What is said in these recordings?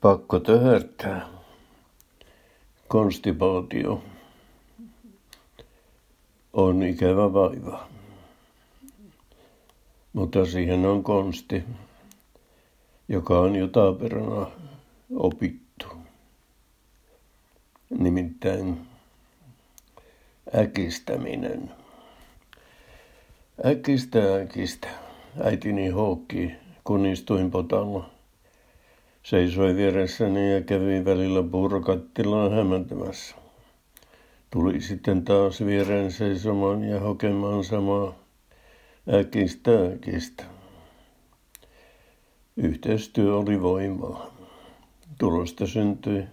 Pakko töhärtää. Konstipaatio on ikävä vaiva. Mutta siihen on konsti, joka on jotaperana opittu. Nimittäin äkistäminen. Äkistä äkistä. Äitini houkki, kun istuin potalla Seisoi vieressäni ja kävi välillä puurokattilaa hämäntämässä. Tuli sitten taas viereen seisomaan ja hokemaan samaa äkistä äkistä. Yhteistyö oli voimaa. Tulosta syntyi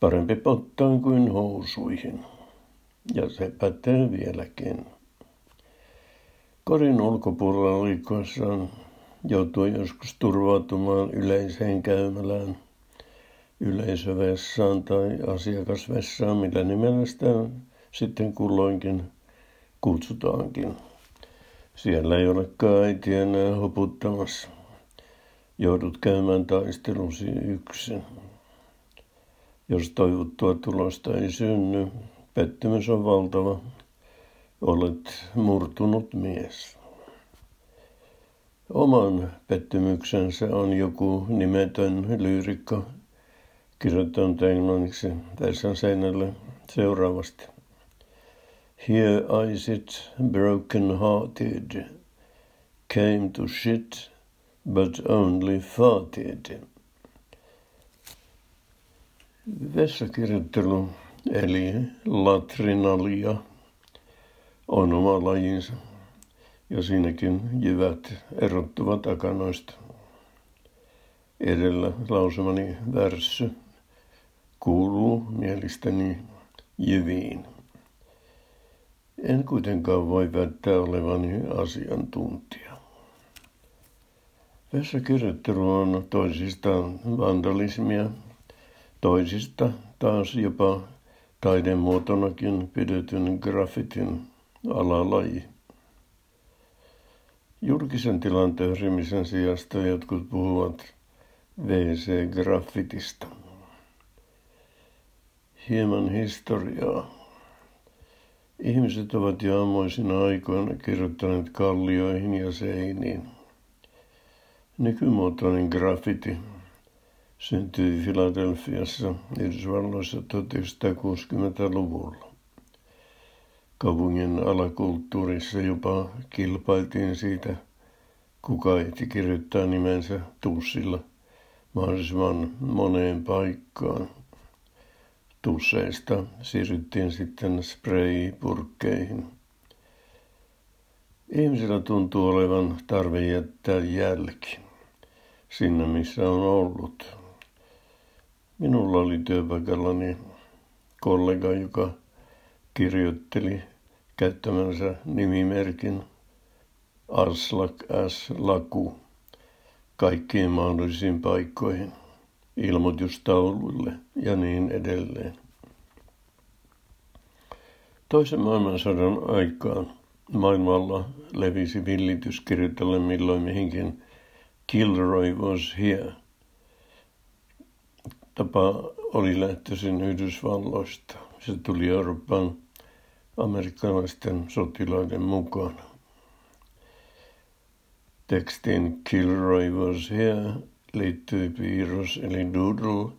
parempi pottaan kuin housuihin. Ja se pätee vieläkin. Kodin ulkopuolella liikkuessaan joutui joskus turvautumaan yleiseen käymälään, yleisövessaan tai asiakasvessaan, millä nimellä sitä sitten kulloinkin kutsutaankin. Siellä ei olekaan äiti enää hoputtamassa. Joudut käymään taistelusi yksin. Jos toivottua tulosta ei synny, pettymys on valtava. Olet murtunut mies. Oman pettymyksensä. On joku nimetön lyyrikko. Kirjoittanut englanniksi. Tässä seinälle seuraavasti. Here I sit broken hearted, came to shit, but only farted. Vessakirjoittelu eli latrinalia on oma lajinsa ja siinäkin jyvät erottuvat akanoista. Edellä lausumani värssy kuuluu mielestäni jyviin. En kuitenkaan voi väittää olevani asiantuntija. Vessakirjoittelu on toisistaan vandalismia, toisista taas jopa taidemuotonakin pidetyn graffitin alalaji. Julkisen tilan töhrimisen sijasta jotkut puhuvat WC-graffitista. Hieman historiaa. Ihmiset ovat jo ammoisina aikoina kirjoittaneet kallioihin ja seiniin. Nykymuotoinen graffiti syntyi Filadelfiassa Yhdysvalloissa 1960-luvulla. Kaupungin alakulttuurissa jopa kilpailtiin siitä, kuka ehti kirjoittaa nimensä tussilla mahdollisimman moneen paikkaan. Tusseista siirryttiin sitten spraypurkkeihin. Ihmisillä tuntuu olevan tarve jättää jälki sinne, missä on ollut. Minulla oli työpaikallani kollega, joka kirjoitteli käyttämänsä nimimerkin Arslak S. Laku kaikkiin mahdollisiin paikkoihin, ilmoitustauluille ja niin edelleen. Toisen maailmansodan aikaan maailmalla levisi villitys kirjoitella milloin mihinkin Kilroy was here. Tapa oli lähtöisin Yhdysvalloista. Se tuli Euroopan amerikkalaisten sotilaiden mukana. Tekstin Kilroy was here liittyi piirros eli doodle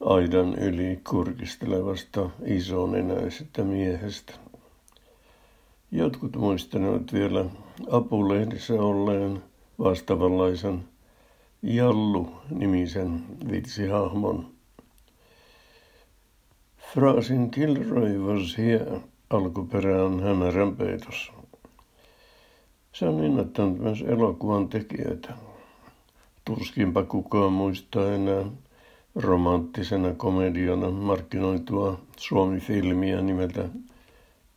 aidan yli kurkistelevasta isonenäisestä miehestä. Jotkut muistanevat vielä apulehdissä olleen vastaavanlaisen Jallu-nimisen vitsihahmon. Fraasin Kilroy was here alkuperä on hämärän peitossa. Se on innoittanut myös elokuvan tekijöitä. Tuskinpa kukaan muistaa enää romanttisena komediana markkinoitua Suomi-filmiä nimeltä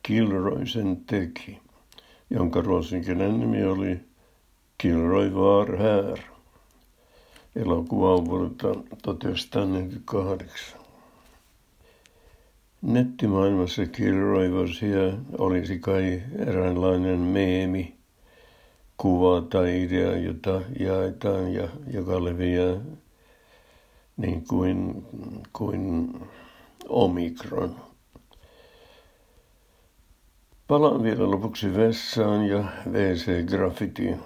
Kilroy sen teki, jonka ruotsinkielinen nimi oli Kilroy var här. Elokuva on vuodelta 1948. Nettimaailmassa Kilroy-versia olisi kai eräänlainen meemi, kuva tai idea, jota jaetaan ja joka leviää niin kuin, kuin omikron. Palaan vielä lopuksi vessaan ja WC-graffiti.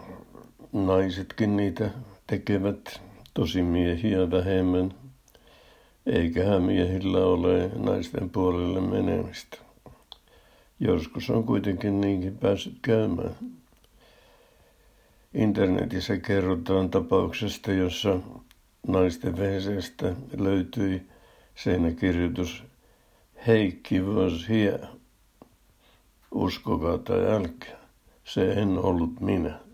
Naisetkin niitä tekevät, tosi miehiä vähemmän. Eiköhän miehillä ole naisten puolelle menemistä. Joskus on kuitenkin niinkin päässyt käymään. Internetissä kerrotaan tapauksesta, jossa naisten WCstä löytyi seinäkirjoitus Heikki was here. Uskokaa tai älkää, se en ollut minä.